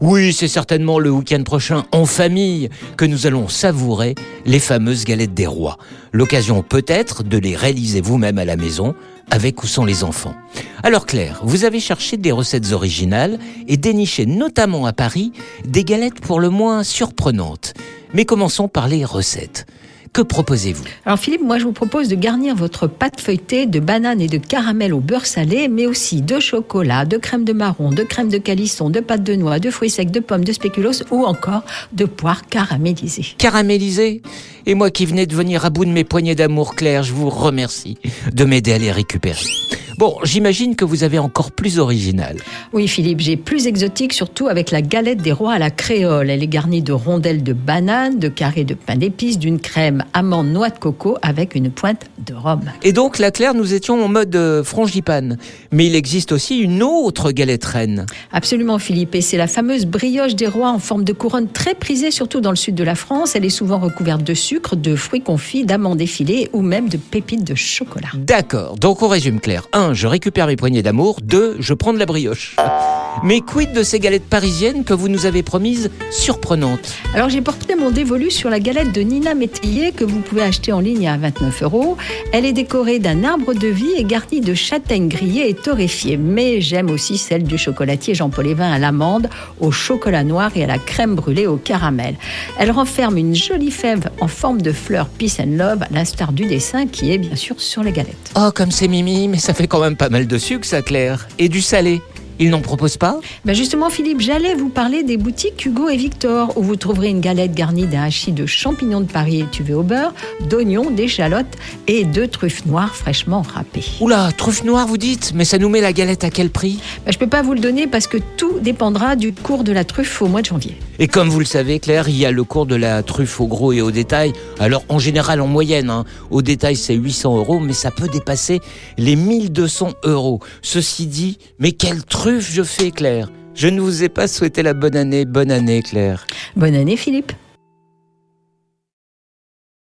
Oui, c'est certainement le week-end prochain en famille que nous allons savourer les fameuses galettes des rois. L'occasion peut-être de les réaliser vous-même à la maison avec ou sans les enfants. Alors Claire, vous avez cherché des recettes originales et déniché notamment à Paris des galettes pour le moins surprenantes. Mais commençons par les recettes. Que proposez-vous Alors Philippe, moi je vous propose de garnir votre pâte feuilletée de banane et de caramel au beurre salé, mais aussi de chocolat, de crème de marron, de crème de calisson, de pâte de noix, de fruits secs, de pommes, de spéculoos ou encore de poire caramélisée. Caramélisée Et moi qui venais de venir à bout de mes poignées d'amour Claire, je vous remercie de m'aider à les récupérer. Bon, j'imagine que vous avez encore plus original. Oui, Philippe, j'ai plus exotique, surtout avec la galette des rois à la créole. Elle est garnie de rondelles de banane, de carrés de pain d'épices, d'une crème amande noix de coco avec une pointe de rhum. Et donc, la Claire, nous étions en mode euh, frangipane. Mais il existe aussi une autre galette reine. Absolument, Philippe. Et c'est la fameuse brioche des rois en forme de couronne, très prisée, surtout dans le sud de la France. Elle est souvent recouverte de sucre, de fruits confits, d'amandes effilées ou même de pépites de chocolat. D'accord. Donc, on résume, Claire. 1. Je récupère mes poignées d'amour. 2. Je prends de la brioche. Mais quid de ces galettes parisiennes que vous nous avez promises surprenantes Alors j'ai porté mon dévolu sur la galette de Nina Métayer que vous pouvez acheter en ligne à 29 euros. Elle est décorée d'un arbre de vie et garnie de châtaignes grillées et torréfiées. Mais j'aime aussi celle du chocolatier Jean-Paul Evin à l'amande, au chocolat noir et à la crème brûlée au caramel. Elle renferme une jolie fève en forme de fleur Peace and Love, à l'instar du dessin qui est bien sûr sur les galettes. Oh, comme c'est mimi, mais ça fait quand même pas mal de sucre, ça, Claire. Et du salé ils n'en proposent pas ben Justement, Philippe, j'allais vous parler des boutiques Hugo et Victor, où vous trouverez une galette garnie d'un hachis de champignons de Paris étuvé au beurre, d'oignons, d'échalotes et de truffes noires fraîchement râpées. Oula, truffes noires, vous dites? Mais ça nous met la galette à quel prix? Ben, Je ne peux pas vous le donner parce que tout dépendra du cours de la truffe au mois de janvier. Et comme vous le savez, Claire, il y a le cours de la truffe au gros et au détail. Alors, en général, en moyenne, hein, au détail, c'est 800 euros, mais ça peut dépasser les 1200 euros. Ceci dit, mais quelle je fais, Claire Je ne vous ai pas souhaité la bonne année. Bonne année, Claire. Bonne année, Philippe.